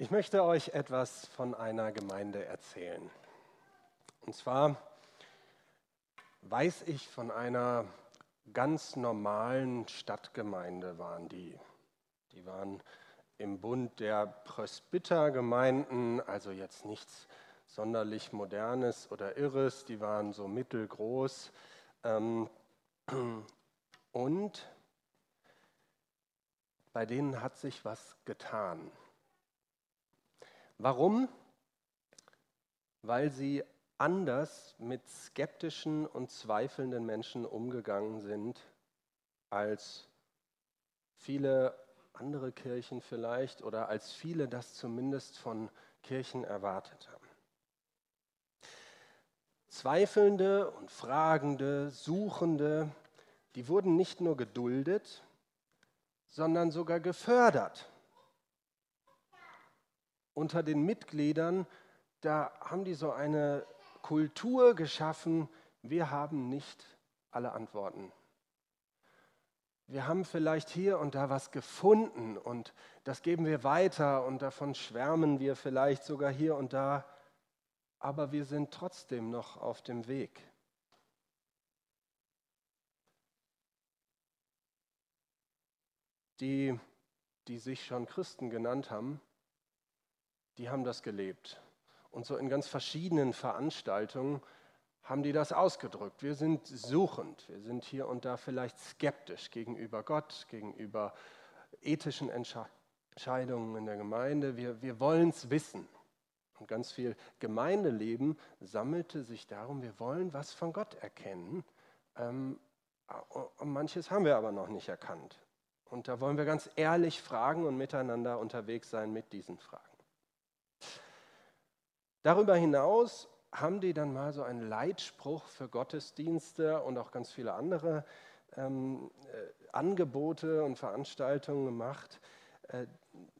Ich möchte euch etwas von einer Gemeinde erzählen. Und zwar weiß ich von einer ganz normalen Stadtgemeinde waren die. Die waren im Bund der Presbytergemeinden, also jetzt nichts sonderlich Modernes oder Irres, die waren so mittelgroß. Ähm, und bei denen hat sich was getan. Warum? Weil sie anders mit skeptischen und zweifelnden Menschen umgegangen sind als viele andere Kirchen vielleicht oder als viele das zumindest von Kirchen erwartet haben. Zweifelnde und Fragende, Suchende, die wurden nicht nur geduldet, sondern sogar gefördert unter den Mitgliedern, da haben die so eine Kultur geschaffen, wir haben nicht alle Antworten. Wir haben vielleicht hier und da was gefunden und das geben wir weiter und davon schwärmen wir vielleicht sogar hier und da, aber wir sind trotzdem noch auf dem Weg. Die, die sich schon Christen genannt haben, die haben das gelebt. Und so in ganz verschiedenen Veranstaltungen haben die das ausgedrückt. Wir sind suchend, wir sind hier und da vielleicht skeptisch gegenüber Gott, gegenüber ethischen Entscheidungen in der Gemeinde. Wir, wir wollen es wissen. Und ganz viel Gemeindeleben sammelte sich darum, wir wollen was von Gott erkennen. Ähm, und manches haben wir aber noch nicht erkannt. Und da wollen wir ganz ehrlich fragen und miteinander unterwegs sein mit diesen Fragen. Darüber hinaus haben die dann mal so einen Leitspruch für Gottesdienste und auch ganz viele andere ähm, äh, Angebote und Veranstaltungen gemacht. Äh,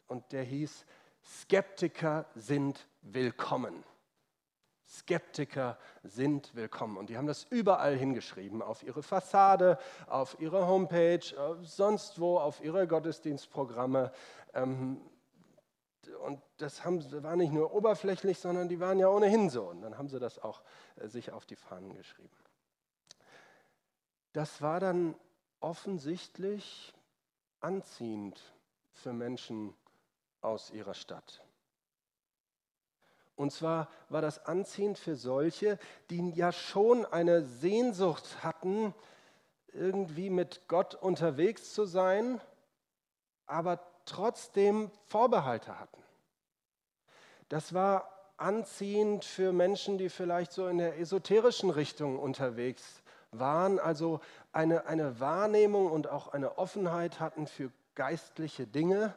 und der hieß, Skeptiker sind willkommen. Skeptiker sind willkommen. Und die haben das überall hingeschrieben, auf ihre Fassade, auf ihre Homepage, sonst wo, auf ihre Gottesdienstprogramme. Ähm, und das haben, war nicht nur oberflächlich, sondern die waren ja ohnehin so. Und dann haben sie das auch äh, sich auf die Fahnen geschrieben. Das war dann offensichtlich anziehend für Menschen aus ihrer Stadt. Und zwar war das anziehend für solche, die ja schon eine Sehnsucht hatten, irgendwie mit Gott unterwegs zu sein, aber trotzdem Vorbehalte hatten. Das war anziehend für Menschen, die vielleicht so in der esoterischen Richtung unterwegs waren, also eine, eine Wahrnehmung und auch eine Offenheit hatten für geistliche Dinge,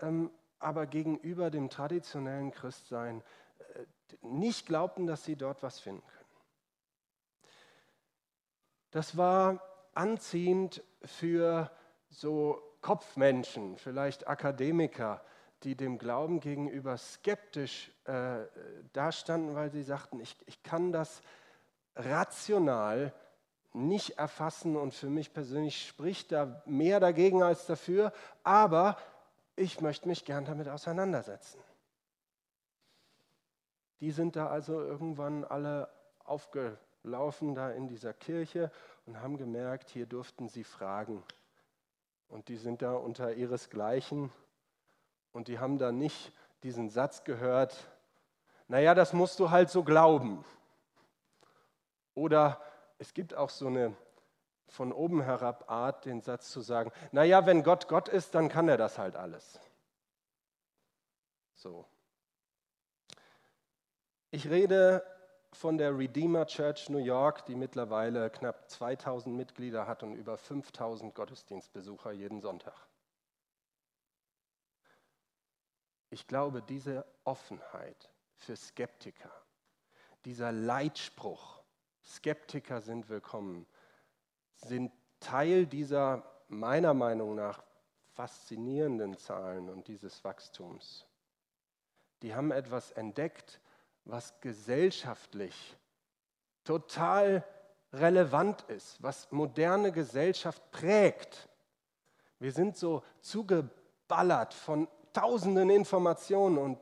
ähm, aber gegenüber dem traditionellen Christsein äh, nicht glaubten, dass sie dort was finden können. Das war anziehend für so Kopfmenschen, vielleicht Akademiker, die dem Glauben gegenüber skeptisch äh, dastanden, weil sie sagten, ich, ich kann das rational nicht erfassen und für mich persönlich spricht da mehr dagegen als dafür, aber ich möchte mich gern damit auseinandersetzen. Die sind da also irgendwann alle aufgelaufen da in dieser Kirche und haben gemerkt, hier durften sie fragen. Und die sind da unter ihresgleichen und die haben da nicht diesen Satz gehört, naja, das musst du halt so glauben. Oder es gibt auch so eine von oben herab Art, den Satz zu sagen, naja, wenn Gott Gott ist, dann kann er das halt alles. So. Ich rede von der Redeemer Church New York, die mittlerweile knapp 2000 Mitglieder hat und über 5000 Gottesdienstbesucher jeden Sonntag. Ich glaube, diese Offenheit für Skeptiker, dieser Leitspruch, Skeptiker sind willkommen, sind Teil dieser meiner Meinung nach faszinierenden Zahlen und dieses Wachstums. Die haben etwas entdeckt, was gesellschaftlich total relevant ist, was moderne Gesellschaft prägt. Wir sind so zugeballert von tausenden Informationen und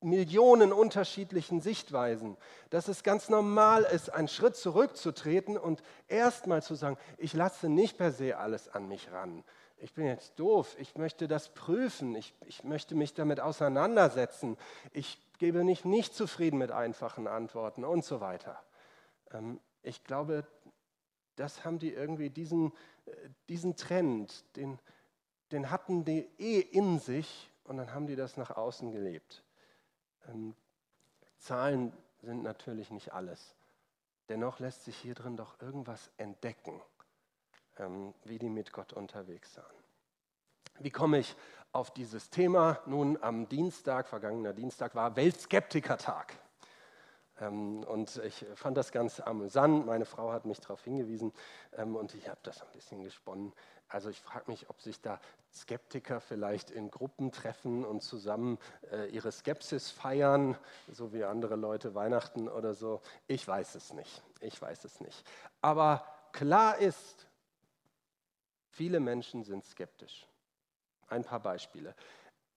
Millionen unterschiedlichen Sichtweisen, dass es ganz normal ist, einen Schritt zurückzutreten und erstmal zu sagen, ich lasse nicht per se alles an mich ran. Ich bin jetzt doof, ich möchte das prüfen, ich, ich möchte mich damit auseinandersetzen, ich gebe mich nicht zufrieden mit einfachen Antworten und so weiter. Ähm, ich glaube, das haben die irgendwie, diesen, äh, diesen Trend, den, den hatten die eh in sich und dann haben die das nach außen gelebt. Ähm, Zahlen sind natürlich nicht alles. Dennoch lässt sich hier drin doch irgendwas entdecken, ähm, wie die mit Gott unterwegs waren. Wie komme ich auf dieses Thema? Nun, am Dienstag, vergangener Dienstag, war Weltskeptikertag. Ähm, und ich fand das ganz amüsant. Meine Frau hat mich darauf hingewiesen ähm, und ich habe das ein bisschen gesponnen. Also ich frage mich, ob sich da Skeptiker vielleicht in Gruppen treffen und zusammen äh, ihre Skepsis feiern, so wie andere Leute Weihnachten oder so. Ich weiß es nicht. Ich weiß es nicht. Aber klar ist, viele Menschen sind skeptisch. Ein paar Beispiele.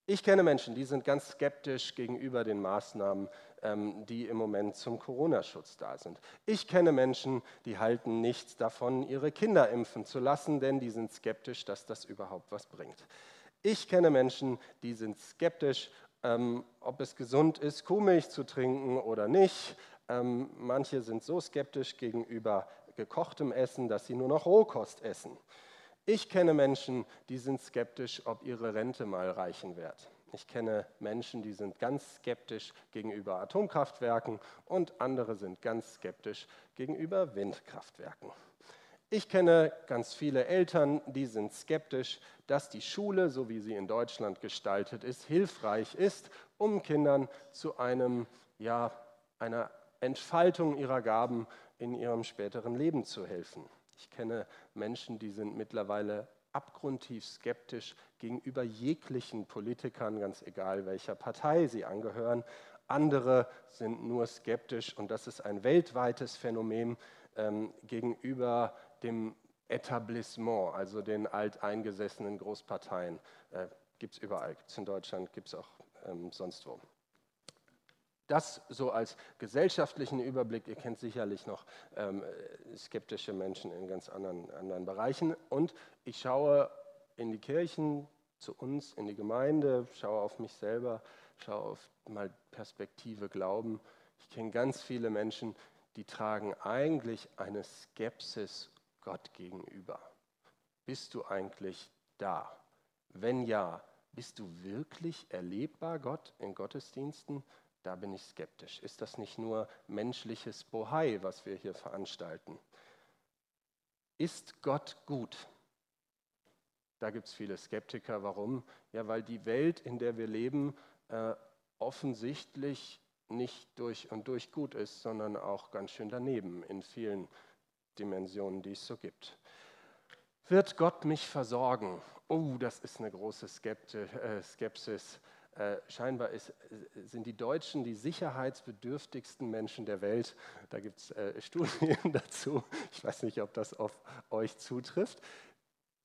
Ich kenne Menschen, die sind ganz skeptisch gegenüber den Maßnahmen, die im Moment zum Corona-Schutz da sind. Ich kenne Menschen, die halten nichts davon, ihre Kinder impfen zu lassen, denn die sind skeptisch, dass das überhaupt was bringt. Ich kenne Menschen, die sind skeptisch, ähm, ob es gesund ist, Kuhmilch zu trinken oder nicht. Ähm, manche sind so skeptisch gegenüber gekochtem Essen, dass sie nur noch Rohkost essen. Ich kenne Menschen, die sind skeptisch, ob ihre Rente mal reichen wird. Ich kenne Menschen, die sind ganz skeptisch gegenüber Atomkraftwerken und andere sind ganz skeptisch gegenüber Windkraftwerken. Ich kenne ganz viele Eltern, die sind skeptisch, dass die Schule, so wie sie in Deutschland gestaltet ist, hilfreich ist, um Kindern zu einem, ja, einer Entfaltung ihrer Gaben in ihrem späteren Leben zu helfen. Ich kenne Menschen, die sind mittlerweile abgrundtief skeptisch gegenüber jeglichen Politikern, ganz egal welcher Partei sie angehören. Andere sind nur skeptisch, und das ist ein weltweites Phänomen, ähm, gegenüber dem Etablissement, also den alteingesessenen Großparteien. Äh, gibt es überall, gibt es in Deutschland, gibt es auch ähm, sonst wo. Das so als gesellschaftlichen Überblick. Ihr kennt sicherlich noch ähm, skeptische Menschen in ganz anderen, anderen Bereichen. Und ich schaue in die Kirchen, zu uns, in die Gemeinde, schaue auf mich selber, schaue auf mal Perspektive Glauben. Ich kenne ganz viele Menschen, die tragen eigentlich eine Skepsis Gott gegenüber. Bist du eigentlich da? Wenn ja, bist du wirklich erlebbar Gott in Gottesdiensten? Da bin ich skeptisch. Ist das nicht nur menschliches Bohai, was wir hier veranstalten? Ist Gott gut? Da gibt es viele Skeptiker. Warum? Ja, weil die Welt, in der wir leben, äh, offensichtlich nicht durch und durch gut ist, sondern auch ganz schön daneben in vielen Dimensionen, die es so gibt. Wird Gott mich versorgen? Oh, das ist eine große äh, Skepsis. Äh, scheinbar ist, sind die Deutschen die sicherheitsbedürftigsten Menschen der Welt. Da gibt es äh, Studien dazu. Ich weiß nicht, ob das auf euch zutrifft.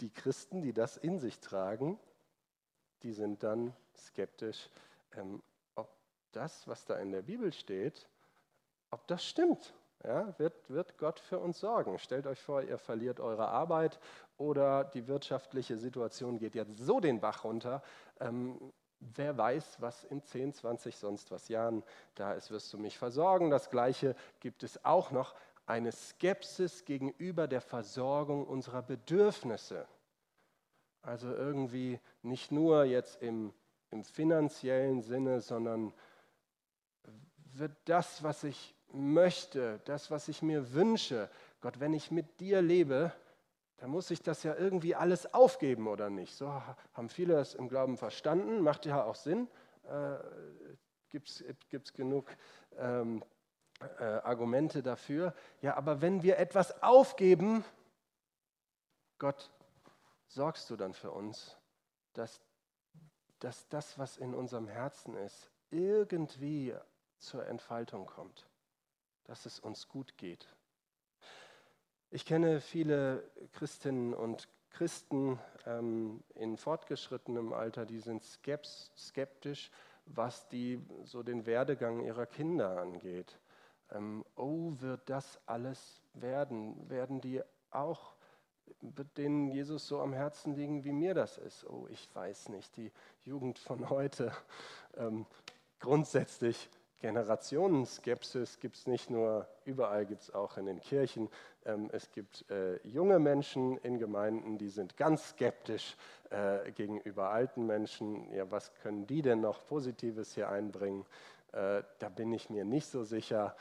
Die Christen, die das in sich tragen, die sind dann skeptisch, ähm, ob das, was da in der Bibel steht, ob das stimmt. Ja, wird, wird Gott für uns sorgen? Stellt euch vor, ihr verliert eure Arbeit oder die wirtschaftliche Situation geht jetzt so den Bach runter. Ähm, wer weiß, was in 10, 20, sonst was Jahren da ist, wirst du mich versorgen. Das Gleiche gibt es auch noch, eine Skepsis gegenüber der Versorgung unserer Bedürfnisse. Also irgendwie nicht nur jetzt im, im finanziellen Sinne, sondern wird das, was ich möchte, das, was ich mir wünsche, Gott, wenn ich mit dir lebe, dann muss ich das ja irgendwie alles aufgeben oder nicht. So haben viele das im Glauben verstanden, macht ja auch Sinn. Äh, Gibt es genug ähm, äh, Argumente dafür. Ja, aber wenn wir etwas aufgeben, Gott, sorgst du dann für uns, dass, dass das, was in unserem Herzen ist, irgendwie zur Entfaltung kommt, dass es uns gut geht. Ich kenne viele Christinnen und Christen ähm, in fortgeschrittenem Alter, die sind skeptisch, was die, so den Werdegang ihrer Kinder angeht. Ähm, oh, wird das alles werden? Werden die auch, denen Jesus so am Herzen liegen, wie mir das ist? Oh, ich weiß nicht. Die Jugend von heute ähm, grundsätzlich Generationenskepsis gibt es nicht nur überall, gibt es auch in den Kirchen. Ähm, es gibt äh, junge Menschen in Gemeinden, die sind ganz skeptisch äh, gegenüber alten Menschen. Ja, was können die denn noch Positives hier einbringen? Äh, da bin ich mir nicht so sicher.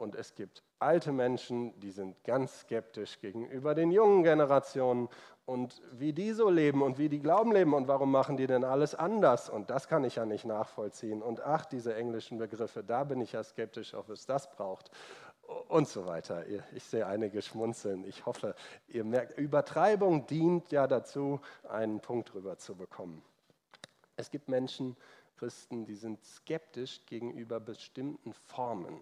Und es gibt alte Menschen, die sind ganz skeptisch gegenüber den jungen Generationen und wie die so leben und wie die Glauben leben und warum machen die denn alles anders und das kann ich ja nicht nachvollziehen und ach, diese englischen Begriffe, da bin ich ja skeptisch, ob es das braucht und so weiter. Ich sehe einige schmunzeln. Ich hoffe, ihr merkt, Übertreibung dient ja dazu, einen Punkt rüber zu bekommen. Es gibt Menschen, Christen, die sind skeptisch gegenüber bestimmten Formen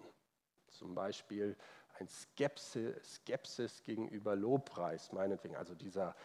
zum Beispiel ein Skepsis, Skepsis gegenüber Lobpreis, meinetwegen, also dieser,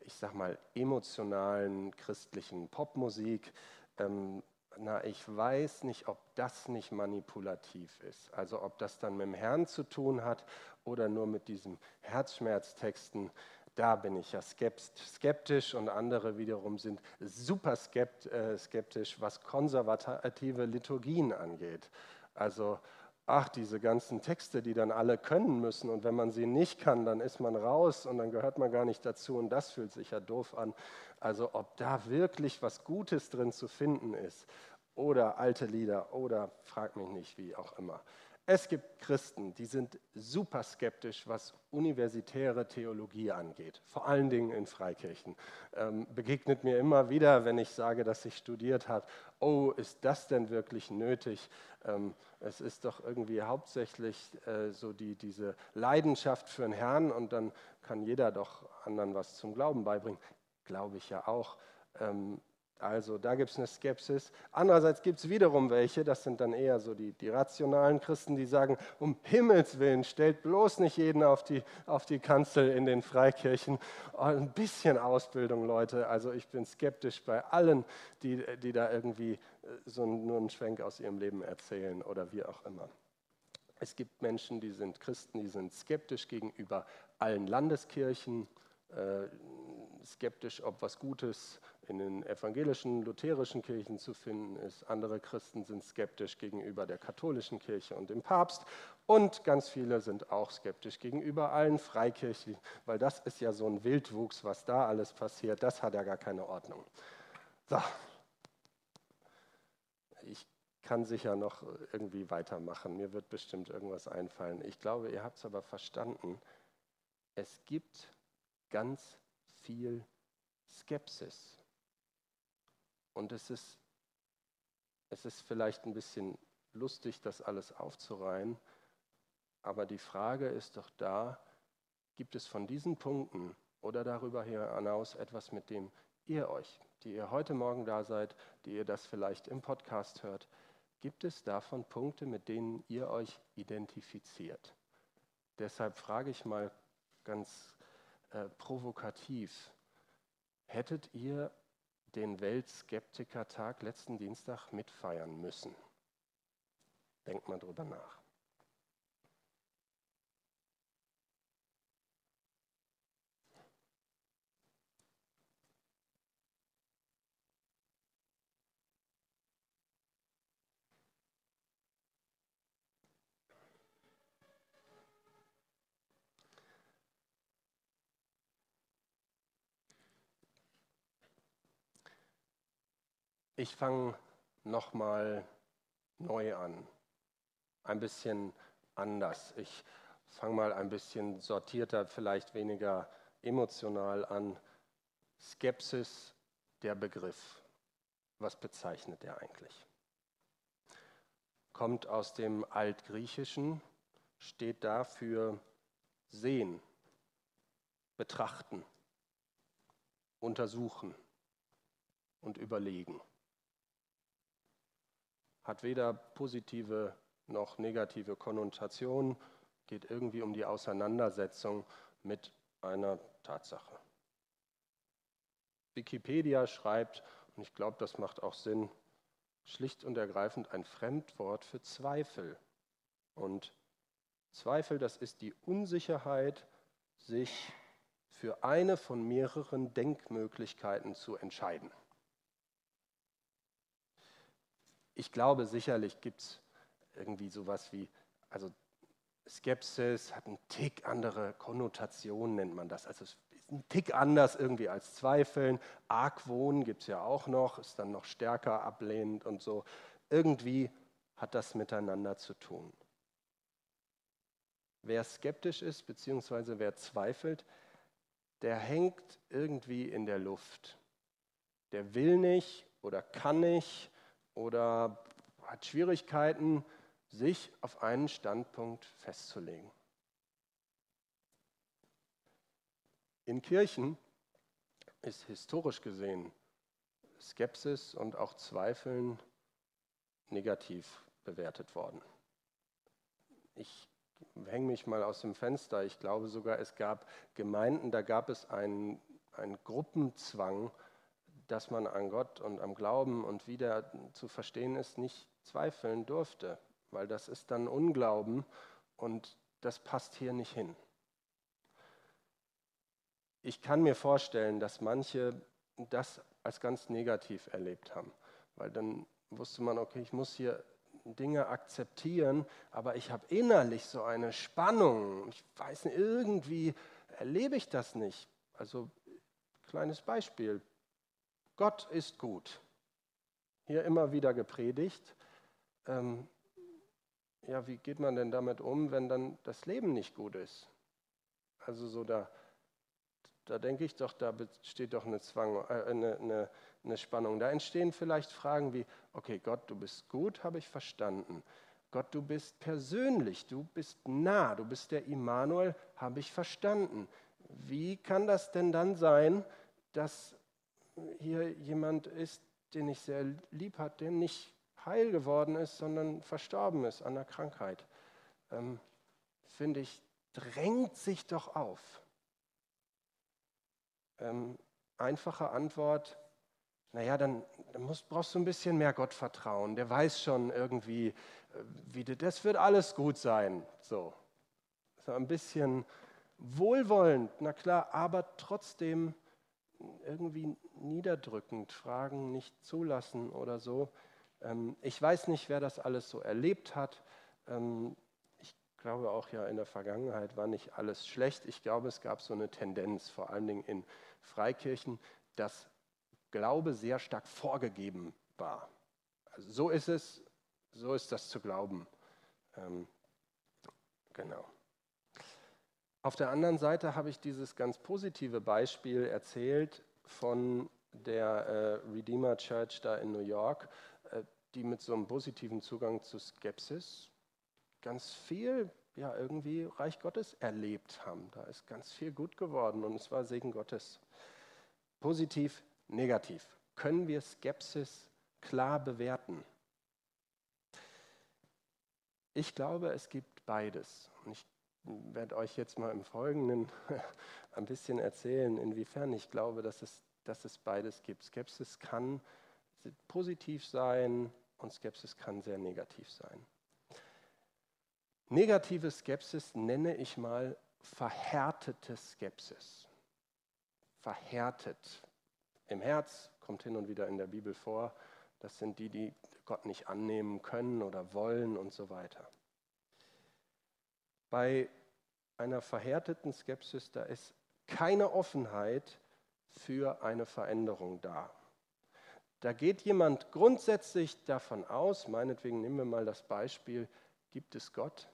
ich sag mal, emotionalen christlichen Popmusik. Ähm, na, ich weiß nicht, ob das nicht manipulativ ist. Also ob das dann mit dem Herrn zu tun hat oder nur mit diesen Herzschmerztexten. Da bin ich ja skeptisch und andere wiederum sind super äh, skeptisch, was konservative Liturgien angeht. Also ach, diese ganzen Texte, die dann alle können müssen und wenn man sie nicht kann, dann ist man raus und dann gehört man gar nicht dazu und das fühlt sich ja doof an. Also ob da wirklich was Gutes drin zu finden ist oder alte Lieder oder frag mich nicht, wie auch immer. Es gibt Christen, die sind super skeptisch, was universitäre Theologie angeht, vor allen Dingen in Freikirchen. Ähm, begegnet mir immer wieder, wenn ich sage, dass ich studiert habe, oh, ist das denn wirklich nötig? Ähm, es ist doch irgendwie hauptsächlich äh, so die, diese Leidenschaft für den Herrn und dann kann jeder doch anderen was zum Glauben beibringen. Glaube ich ja auch. Ähm, also da gibt es eine Skepsis. Andererseits gibt es wiederum welche, das sind dann eher so die, die rationalen Christen, die sagen, um Himmels Willen, stellt bloß nicht jeden auf die, auf die Kanzel in den Freikirchen. Oh, ein bisschen Ausbildung, Leute. Also ich bin skeptisch bei allen, die, die da irgendwie äh, so nur einen Schwenk aus ihrem Leben erzählen oder wie auch immer. Es gibt Menschen, die sind Christen, die sind skeptisch gegenüber allen Landeskirchen, äh, skeptisch, ob was Gutes in den evangelischen, lutherischen Kirchen zu finden ist. Andere Christen sind skeptisch gegenüber der katholischen Kirche und dem Papst. Und ganz viele sind auch skeptisch gegenüber allen Freikirchen, weil das ist ja so ein Wildwuchs, was da alles passiert. Das hat ja gar keine Ordnung. So. Ich kann sicher noch irgendwie weitermachen. Mir wird bestimmt irgendwas einfallen. Ich glaube, ihr habt es aber verstanden. Es gibt ganz viel Skepsis. Und es ist, es ist vielleicht ein bisschen lustig, das alles aufzureihen, aber die Frage ist doch da, gibt es von diesen Punkten oder darüber hinaus etwas, mit dem ihr euch, die ihr heute Morgen da seid, die ihr das vielleicht im Podcast hört, gibt es davon Punkte, mit denen ihr euch identifiziert? Deshalb frage ich mal ganz äh, provokativ, hättet ihr den Weltskeptiker-Tag letzten Dienstag mitfeiern müssen. Denkt mal drüber nach. Ich fange nochmal neu an, ein bisschen anders. Ich fange mal ein bisschen sortierter, vielleicht weniger emotional an. Skepsis, der Begriff. Was bezeichnet er eigentlich? Kommt aus dem Altgriechischen, steht dafür sehen, betrachten, untersuchen und überlegen hat weder positive noch negative Konnotationen, geht irgendwie um die Auseinandersetzung mit einer Tatsache. Wikipedia schreibt, und ich glaube, das macht auch Sinn, schlicht und ergreifend ein Fremdwort für Zweifel. Und Zweifel, das ist die Unsicherheit, sich für eine von mehreren Denkmöglichkeiten zu entscheiden. Ich glaube, sicherlich gibt es irgendwie sowas wie, also Skepsis hat einen Tick andere Konnotation, nennt man das. Also es ist ein Tick anders irgendwie als Zweifeln. Argwohn gibt es ja auch noch, ist dann noch stärker ablehnend und so. Irgendwie hat das miteinander zu tun. Wer skeptisch ist, beziehungsweise wer zweifelt, der hängt irgendwie in der Luft. Der will nicht oder kann nicht oder hat Schwierigkeiten, sich auf einen Standpunkt festzulegen. In Kirchen ist historisch gesehen Skepsis und auch Zweifeln negativ bewertet worden. Ich hänge mich mal aus dem Fenster. Ich glaube sogar, es gab Gemeinden, da gab es einen, einen Gruppenzwang, dass man an Gott und am Glauben und wie der zu verstehen ist, nicht zweifeln durfte, weil das ist dann Unglauben und das passt hier nicht hin. Ich kann mir vorstellen, dass manche das als ganz negativ erlebt haben, weil dann wusste man, okay, ich muss hier Dinge akzeptieren, aber ich habe innerlich so eine Spannung. Ich weiß nicht, irgendwie erlebe ich das nicht. Also, kleines Beispiel. Gott ist gut. Hier immer wieder gepredigt. Ähm, ja, wie geht man denn damit um, wenn dann das Leben nicht gut ist? Also so da, da denke ich doch, da besteht doch eine, Zwang, äh, eine, eine, eine Spannung. Da entstehen vielleicht Fragen wie, okay, Gott, du bist gut, habe ich verstanden. Gott, du bist persönlich, du bist nah, du bist der Immanuel, habe ich verstanden. Wie kann das denn dann sein, dass hier jemand ist, den ich sehr lieb habe, der nicht heil geworden ist, sondern verstorben ist an der Krankheit? Ähm, Finde ich, drängt sich doch auf. Ähm, einfache Antwort, naja, dann, dann musst, brauchst du ein bisschen mehr Gottvertrauen. Der weiß schon irgendwie, äh, wie das wird alles gut sein. So, so ein bisschen wohlwollend, na klar, aber trotzdem irgendwie niederdrückend, Fragen nicht zulassen oder so. Ähm, ich weiß nicht, wer das alles so erlebt hat. Ähm, ich glaube auch ja in der Vergangenheit war nicht alles schlecht. Ich glaube, es gab so eine Tendenz, vor allen Dingen in Freikirchen, dass Glaube sehr stark vorgegeben war. Also so ist es, so ist das zu glauben. Ähm, genau. Auf der anderen Seite habe ich dieses ganz positive Beispiel erzählt von der äh, Redeemer Church da in New York, äh, die mit so einem positiven Zugang zu Skepsis ganz viel, ja, irgendwie Reich Gottes erlebt haben. Da ist ganz viel gut geworden und es war Segen Gottes. Positiv negativ? Können wir Skepsis klar bewerten? Ich glaube, es gibt beides. Und ich werde euch jetzt mal im Folgenden ein bisschen erzählen, inwiefern ich glaube, dass es, dass es beides gibt. Skepsis kann positiv sein und Skepsis kann sehr negativ sein. Negative Skepsis nenne ich mal verhärtete Skepsis. Verhärtet. Im Herz kommt hin und wieder in der Bibel vor. Das sind die, die Gott nicht annehmen können oder wollen und so weiter. Bei einer verhärteten Skepsis, da ist keine Offenheit für eine Veränderung da. Da geht jemand grundsätzlich davon aus, meinetwegen nehmen wir mal das Beispiel, gibt es Gott?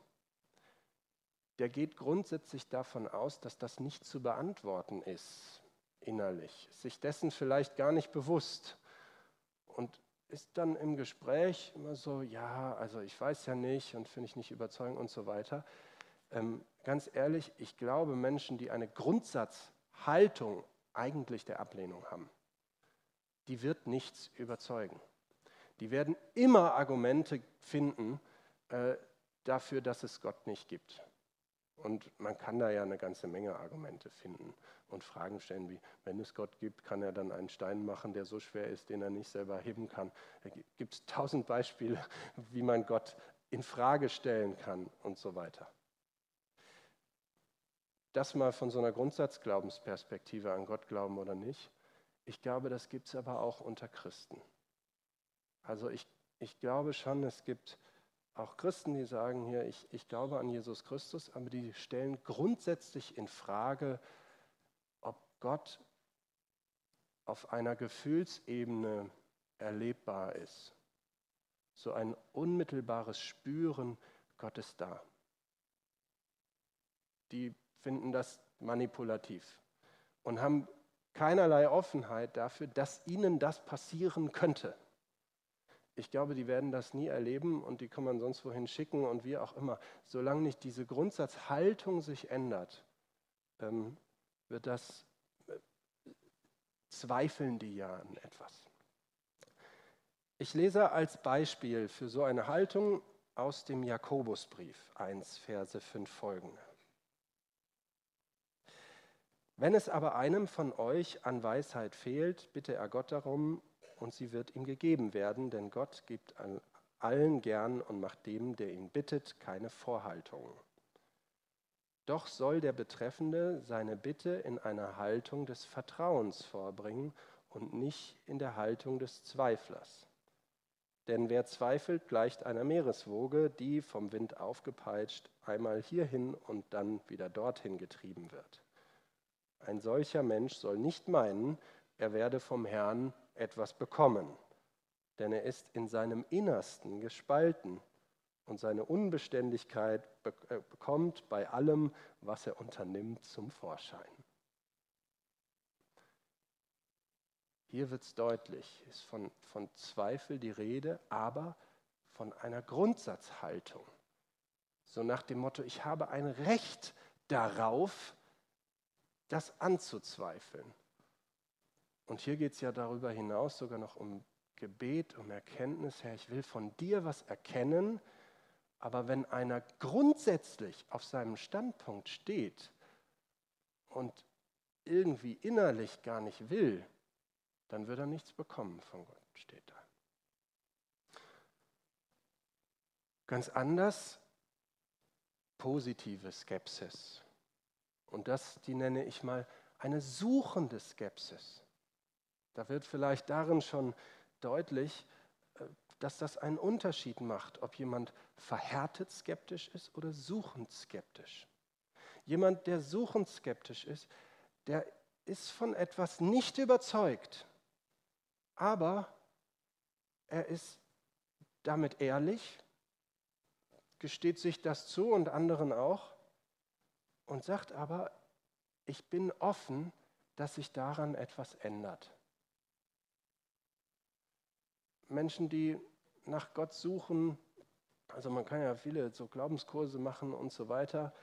Der geht grundsätzlich davon aus, dass das nicht zu beantworten ist innerlich, sich dessen vielleicht gar nicht bewusst und ist dann im Gespräch immer so, ja, also ich weiß ja nicht und finde ich nicht überzeugend und so weiter. Ähm, ganz ehrlich, ich glaube Menschen, die eine Grundsatzhaltung eigentlich der Ablehnung haben, die wird nichts überzeugen. Die werden immer Argumente finden äh, dafür, dass es Gott nicht gibt. Und man kann da ja eine ganze Menge Argumente finden und Fragen stellen, wie, wenn es Gott gibt, kann er dann einen Stein machen, der so schwer ist, den er nicht selber heben kann. Da gibt es tausend Beispiele, wie man Gott in Frage stellen kann und so weiter. Das mal von so einer Grundsatzglaubensperspektive an Gott glauben oder nicht. Ich glaube, das gibt es aber auch unter Christen. Also ich, ich glaube schon, es gibt auch Christen, die sagen hier, ich, ich glaube an Jesus Christus, aber die stellen grundsätzlich in Frage, ob Gott auf einer Gefühlsebene erlebbar ist. So ein unmittelbares Spüren, Gott ist da. Die finden das manipulativ und haben keinerlei Offenheit dafür, dass ihnen das passieren könnte. Ich glaube, die werden das nie erleben und die kann man sonst wohin schicken und wie auch immer. Solange nicht diese Grundsatzhaltung sich ändert, ähm, wird das äh, zweifeln die ja an etwas. Ich lese als Beispiel für so eine Haltung aus dem Jakobusbrief 1, Verse 5 folgende. Wenn es aber einem von euch an Weisheit fehlt, bitte er Gott darum, und sie wird ihm gegeben werden, denn Gott gibt allen gern und macht dem, der ihn bittet, keine Vorhaltungen. Doch soll der Betreffende seine Bitte in einer Haltung des Vertrauens vorbringen und nicht in der Haltung des Zweiflers. Denn wer zweifelt, gleicht einer Meereswoge, die vom Wind aufgepeitscht einmal hierhin und dann wieder dorthin getrieben wird. Ein solcher Mensch soll nicht meinen, er werde vom Herrn etwas bekommen, denn er ist in seinem Innersten gespalten und seine Unbeständigkeit äh, bekommt bei allem, was er unternimmt, zum Vorschein. Hier wird es deutlich, ist von, von Zweifel die Rede, aber von einer Grundsatzhaltung. So nach dem Motto, ich habe ein Recht darauf, das anzuzweifeln. Und hier geht es ja darüber hinaus sogar noch um Gebet, um Erkenntnis. Herr, ich will von dir was erkennen, aber wenn einer grundsätzlich auf seinem Standpunkt steht und irgendwie innerlich gar nicht will, dann wird er nichts bekommen von Gott, steht da. Ganz anders positive Skepsis. Und das, die nenne ich mal eine suchende Skepsis. Da wird vielleicht darin schon deutlich, äh, dass das einen Unterschied macht, ob jemand verhärtet skeptisch ist oder suchend skeptisch. Jemand, der suchend skeptisch ist, der ist von etwas nicht überzeugt, aber er ist damit ehrlich, gesteht sich das zu und anderen auch und sagt aber, ich bin offen, dass sich daran etwas ändert. Menschen, die nach Gott suchen, also man kann ja viele so Glaubenskurse machen und so weiter,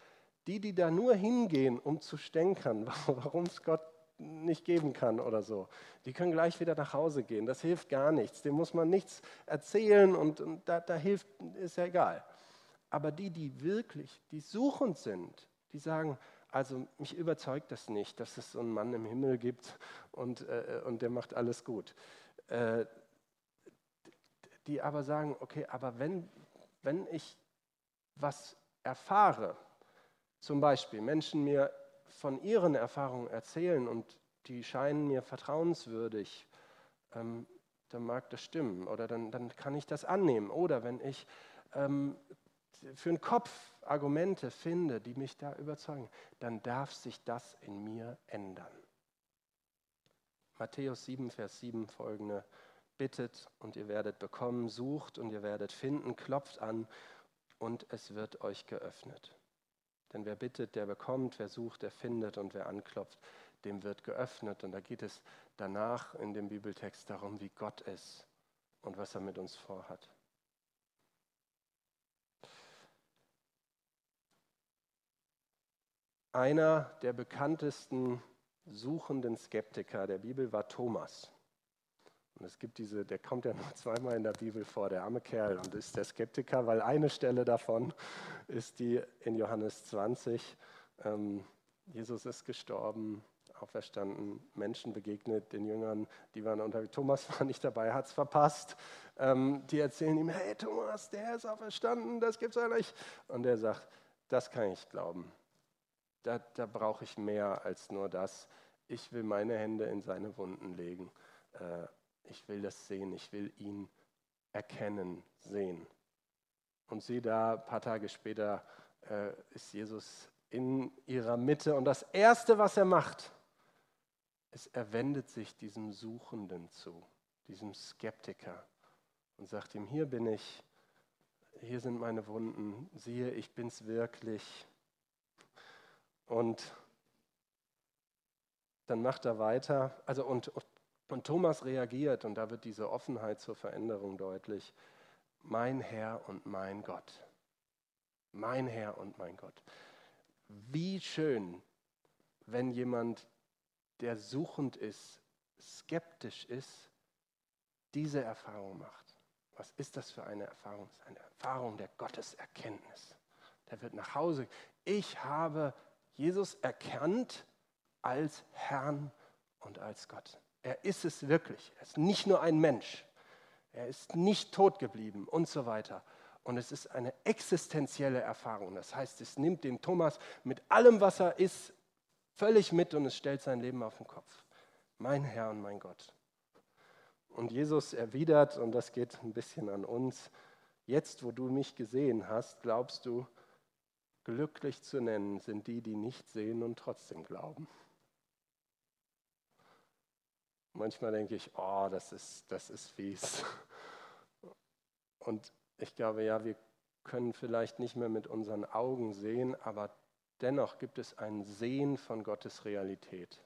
die, die da nur hingehen, um zu stänkern, warum es Gott nicht geben kann oder so, die können gleich wieder nach Hause gehen. Das hilft gar nichts. Dem muss man nichts erzählen und, und da, da hilft, ist ja egal. Aber die, die wirklich, die suchend sind, die sagen, also mich überzeugt das nicht, dass es so einen Mann im Himmel gibt und, äh, und der macht alles gut. Äh, die aber sagen, okay, aber wenn, wenn ich was erfahre, zum Beispiel Menschen mir von ihren Erfahrungen erzählen und die scheinen mir vertrauenswürdig, ähm, dann mag das stimmen oder dann, dann kann ich das annehmen. Oder wenn ich ähm, für den Kopf Argumente finde, die mich da überzeugen, dann darf sich das in mir ändern. Matthäus 7, Vers 7 folgende bittet und ihr werdet bekommen, sucht und ihr werdet finden, klopft an und es wird euch geöffnet. Denn wer bittet, der bekommt, wer sucht, der findet und wer anklopft, dem wird geöffnet. Und da geht es danach in dem Bibeltext darum, wie Gott ist und was er mit uns vorhat. Einer der bekanntesten suchenden Skeptiker der Bibel war Thomas. Und es gibt diese, der kommt ja nur zweimal in der Bibel vor, der arme Kerl, und ist der Skeptiker, weil eine Stelle davon ist die in Johannes 20. Ähm, Jesus ist gestorben, auferstanden, Menschen begegnet, den Jüngern, die waren unter, Thomas war nicht dabei, hat es verpasst. Ähm, die erzählen ihm, hey Thomas, der ist auferstanden, das gibt's ja nicht. Und er sagt, das kann ich glauben. Da, da brauche ich mehr als nur das. Ich will meine Hände in seine Wunden legen. Äh, ich will das sehen, ich will ihn erkennen, sehen. Und sieh da, ein paar Tage später äh, ist Jesus in ihrer Mitte und das Erste, was er macht, ist, er wendet sich diesem Suchenden zu, diesem Skeptiker und sagt ihm, hier bin ich, hier sind meine Wunden, siehe, ich bin's wirklich. Und dann macht er weiter, also und, und Thomas reagiert und da wird diese Offenheit zur Veränderung deutlich. Mein Herr und mein Gott. Mein Herr und mein Gott. Wie schön, wenn jemand, der suchend ist, skeptisch ist, diese Erfahrung macht. Was ist das für eine Erfahrung? Das ist eine Erfahrung der Gotteserkenntnis. Der wird nach Hause. Ich habe Jesus erkannt als Herrn und als Gott. Er ist es wirklich. Er ist nicht nur ein Mensch. Er ist nicht tot geblieben und so weiter. Und es ist eine existenzielle Erfahrung. Das heißt, es nimmt den Thomas mit allem, was er ist, völlig mit und es stellt sein Leben auf den Kopf. Mein Herr und mein Gott. Und Jesus erwidert, und das geht ein bisschen an uns, jetzt wo du mich gesehen hast, glaubst du, glücklich zu nennen sind die, die nicht sehen und trotzdem glauben. Manchmal denke ich, oh, das ist, das ist fies. Und ich glaube, ja, wir können vielleicht nicht mehr mit unseren Augen sehen, aber dennoch gibt es ein Sehen von Gottes Realität.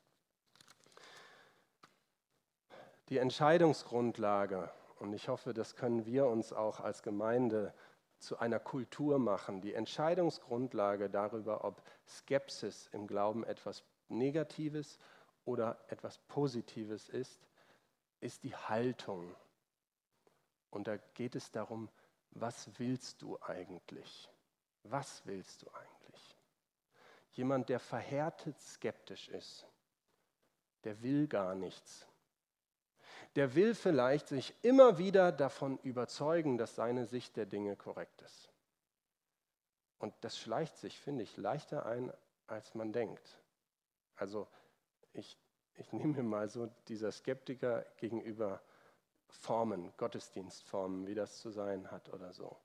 Die Entscheidungsgrundlage, und ich hoffe, das können wir uns auch als Gemeinde zu einer Kultur machen, die Entscheidungsgrundlage darüber, ob Skepsis im Glauben etwas Negatives oder etwas Positives ist, ist die Haltung. Und da geht es darum, was willst du eigentlich? Was willst du eigentlich? Jemand, der verhärtet skeptisch ist, der will gar nichts. Der will vielleicht sich immer wieder davon überzeugen, dass seine Sicht der Dinge korrekt ist. Und das schleicht sich, finde ich, leichter ein, als man denkt. Also ich, ich nehme mir mal so dieser Skeptiker gegenüber Formen, Gottesdienstformen, wie das zu sein hat oder so.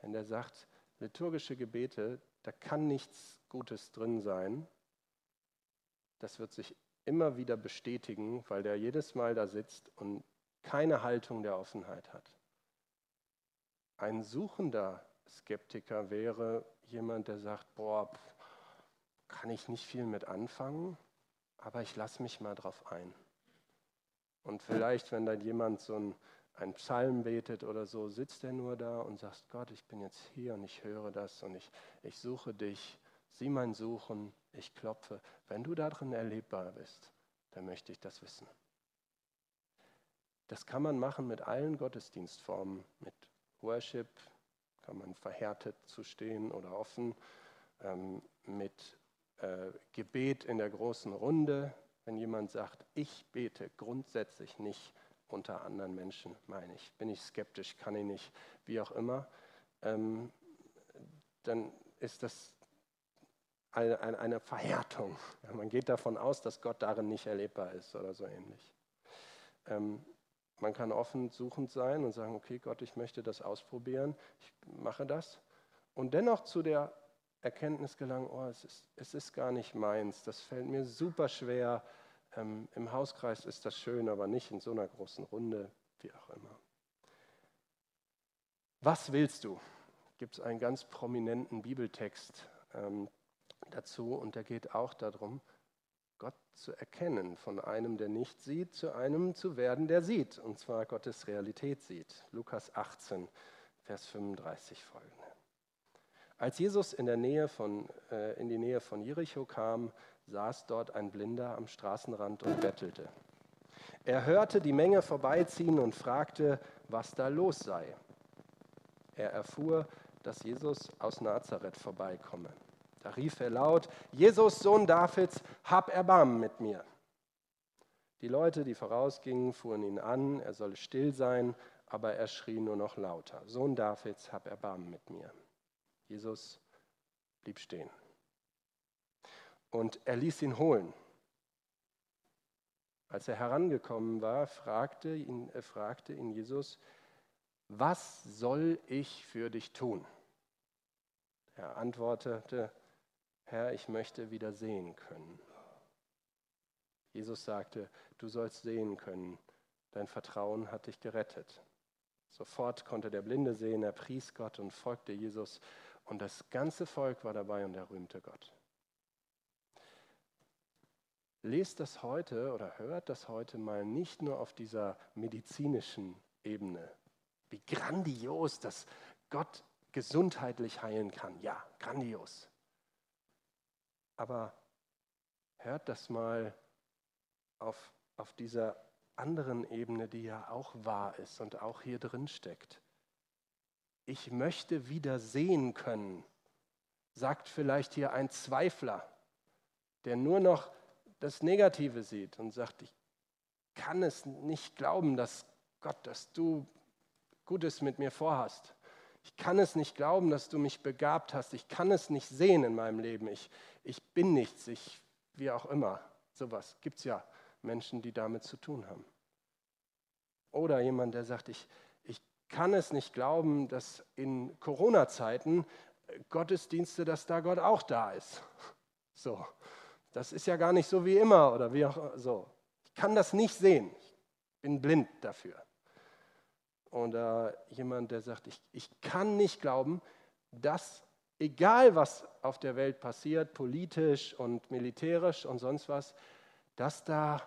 Wenn der sagt, liturgische Gebete, da kann nichts Gutes drin sein, das wird sich immer wieder bestätigen, weil der jedes Mal da sitzt und keine Haltung der Offenheit hat. Ein suchender Skeptiker wäre jemand, der sagt, boah, kann ich nicht viel mit anfangen, aber ich lasse mich mal drauf ein. Und vielleicht, wenn dann jemand so ein, ein Psalm betet oder so, sitzt er nur da und sagt, Gott, ich bin jetzt hier und ich höre das und ich, ich suche dich, sieh mein Suchen, ich klopfe. Wenn du darin erlebbar bist, dann möchte ich das wissen. Das kann man machen mit allen Gottesdienstformen, mit Worship, kann man verhärtet zu stehen oder offen, ähm, mit äh, Gebet in der großen Runde, wenn jemand sagt, ich bete grundsätzlich nicht unter anderen Menschen, meine ich, bin ich skeptisch, kann ich nicht, wie auch immer, ähm, dann ist das eine, eine, eine Verhärtung. Ja, man geht davon aus, dass Gott darin nicht erlebbar ist oder so ähnlich. Ähm, man kann offen suchend sein und sagen, okay Gott, ich möchte das ausprobieren, ich mache das. Und dennoch zu der Erkenntnis gelangen, oh, es ist, es ist gar nicht meins, das fällt mir super schwer. Ähm, Im Hauskreis ist das schön, aber nicht in so einer großen Runde, wie auch immer. Was willst du? Gibt es einen ganz prominenten Bibeltext ähm, dazu und der geht auch darum, Gott zu erkennen, von einem, der nicht sieht, zu einem zu werden, der sieht, und zwar Gottes Realität sieht. Lukas 18, Vers 35 folgende. Als Jesus in, der Nähe von, äh, in die Nähe von Jericho kam, saß dort ein Blinder am Straßenrand und bettelte. Er hörte die Menge vorbeiziehen und fragte, was da los sei. Er erfuhr, dass Jesus aus Nazareth vorbeikomme. Da rief er laut, Jesus, Sohn Davids, hab Erbarmen mit mir. Die Leute, die vorausgingen, fuhren ihn an, er solle still sein, aber er schrie nur noch lauter, Sohn Davids, hab Erbarmen mit mir. Jesus blieb stehen. Und er ließ ihn holen. Als er herangekommen war, fragte ihn, fragte ihn Jesus, was soll ich für dich tun? Er antwortete, Herr, ich möchte wieder sehen können. Jesus sagte, du sollst sehen können, dein Vertrauen hat dich gerettet. Sofort konnte der Blinde sehen, er pries Gott und folgte Jesus und das ganze Volk war dabei und er rühmte Gott. Lest das heute oder hört das heute mal nicht nur auf dieser medizinischen Ebene, wie grandios, dass Gott gesundheitlich heilen kann. Ja, grandios. Aber hört das mal auf, auf dieser anderen Ebene, die ja auch wahr ist und auch hier drin steckt. Ich möchte wieder sehen können, sagt vielleicht hier ein Zweifler, der nur noch das Negative sieht und sagt, ich kann es nicht glauben, dass Gott, dass du Gutes mit mir vorhast. Ich kann es nicht glauben, dass du mich begabt hast. Ich kann es nicht sehen in meinem Leben. Ich, ich bin nichts, ich, wie auch immer. Sowas gibt es ja Menschen, die damit zu tun haben. Oder jemand, der sagt, ich, ich kann es nicht glauben, dass in Corona-Zeiten Gottesdienste, dass da Gott auch da ist. So, das ist ja gar nicht so wie immer oder wie auch so. Ich kann das nicht sehen. Ich bin blind dafür. Oder jemand, der sagt, ich, ich kann nicht glauben, dass egal was auf der Welt passiert, politisch und militärisch und sonst was, dass da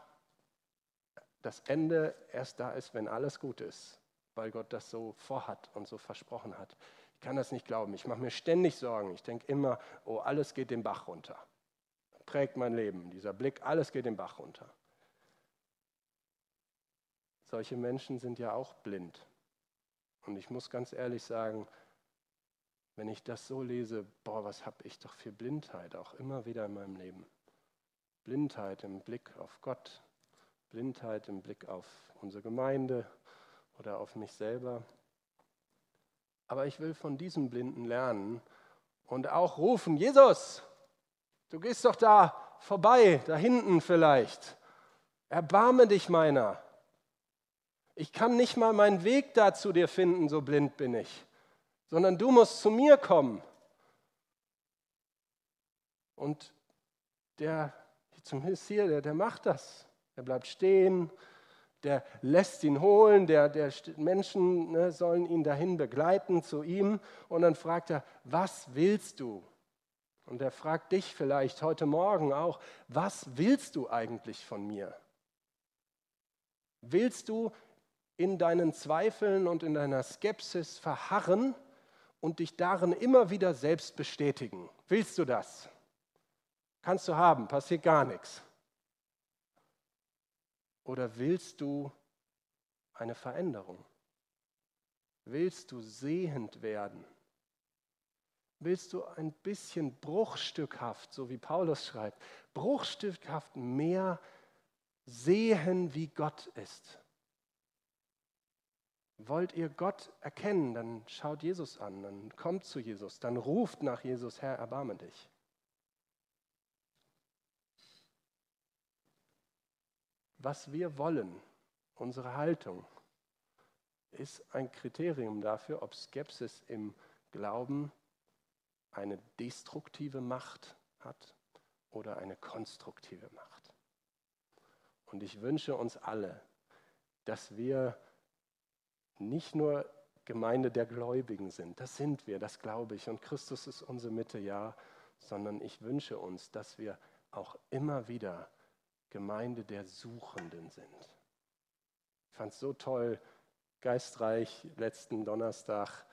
das Ende erst da ist, wenn alles gut ist, weil Gott das so vorhat und so versprochen hat. Ich kann das nicht glauben. Ich mache mir ständig Sorgen. Ich denke immer, oh, alles geht den Bach runter. Prägt mein Leben, dieser Blick, alles geht den Bach runter. Solche Menschen sind ja auch blind. Und ich muss ganz ehrlich sagen, wenn ich das so lese, boah, was habe ich doch für Blindheit auch immer wieder in meinem Leben. Blindheit im Blick auf Gott, Blindheit im Blick auf unsere Gemeinde oder auf mich selber. Aber ich will von diesem Blinden lernen und auch rufen, Jesus, du gehst doch da vorbei, da hinten vielleicht. Erbarme dich meiner. Ich kann nicht mal meinen Weg da zu dir finden, so blind bin ich, sondern du musst zu mir kommen. Und der, zumindest hier, der, der macht das. Er bleibt stehen, der lässt ihn holen, der, der Menschen ne, sollen ihn dahin begleiten zu ihm. Und dann fragt er, was willst du? Und er fragt dich vielleicht heute Morgen auch, was willst du eigentlich von mir? Willst du in deinen Zweifeln und in deiner Skepsis verharren und dich darin immer wieder selbst bestätigen. Willst du das? Kannst du haben, passiert gar nichts. Oder willst du eine Veränderung? Willst du sehend werden? Willst du ein bisschen bruchstückhaft, so wie Paulus schreibt, bruchstückhaft mehr sehen, wie Gott ist? Wollt ihr Gott erkennen, dann schaut Jesus an, dann kommt zu Jesus, dann ruft nach Jesus, Herr, erbarme dich. Was wir wollen, unsere Haltung, ist ein Kriterium dafür, ob Skepsis im Glauben eine destruktive Macht hat oder eine konstruktive Macht. Und ich wünsche uns alle, dass wir nicht nur Gemeinde der Gläubigen sind. Das sind wir, das glaube ich. Und Christus ist unsere Mitte, ja. Sondern ich wünsche uns, dass wir auch immer wieder Gemeinde der Suchenden sind. Ich fand es so toll, geistreich, letzten Donnerstag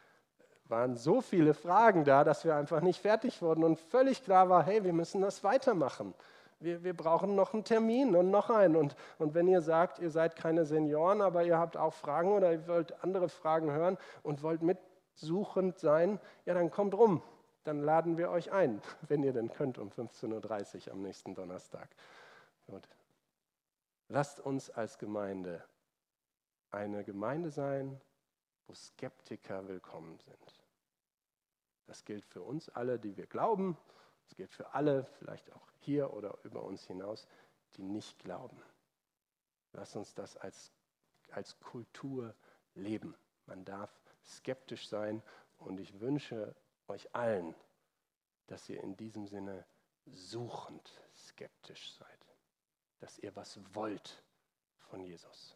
waren so viele Fragen da, dass wir einfach nicht fertig wurden und völlig klar war, hey, wir müssen das weitermachen. Wir, wir brauchen noch einen Termin und noch einen. Und, und wenn ihr sagt, ihr seid keine Senioren, aber ihr habt auch Fragen oder ihr wollt andere Fragen hören und wollt mitsuchend sein, ja, dann kommt rum. Dann laden wir euch ein, wenn ihr denn könnt, um 15.30 Uhr am nächsten Donnerstag. Gut. Lasst uns als Gemeinde eine Gemeinde sein, wo Skeptiker willkommen sind. Das gilt für uns alle, die wir glauben. Das gilt für alle, vielleicht auch hier oder über uns hinaus, die nicht glauben. Lass uns das als, als Kultur leben. Man darf skeptisch sein und ich wünsche euch allen, dass ihr in diesem Sinne suchend skeptisch seid, dass ihr was wollt von Jesus.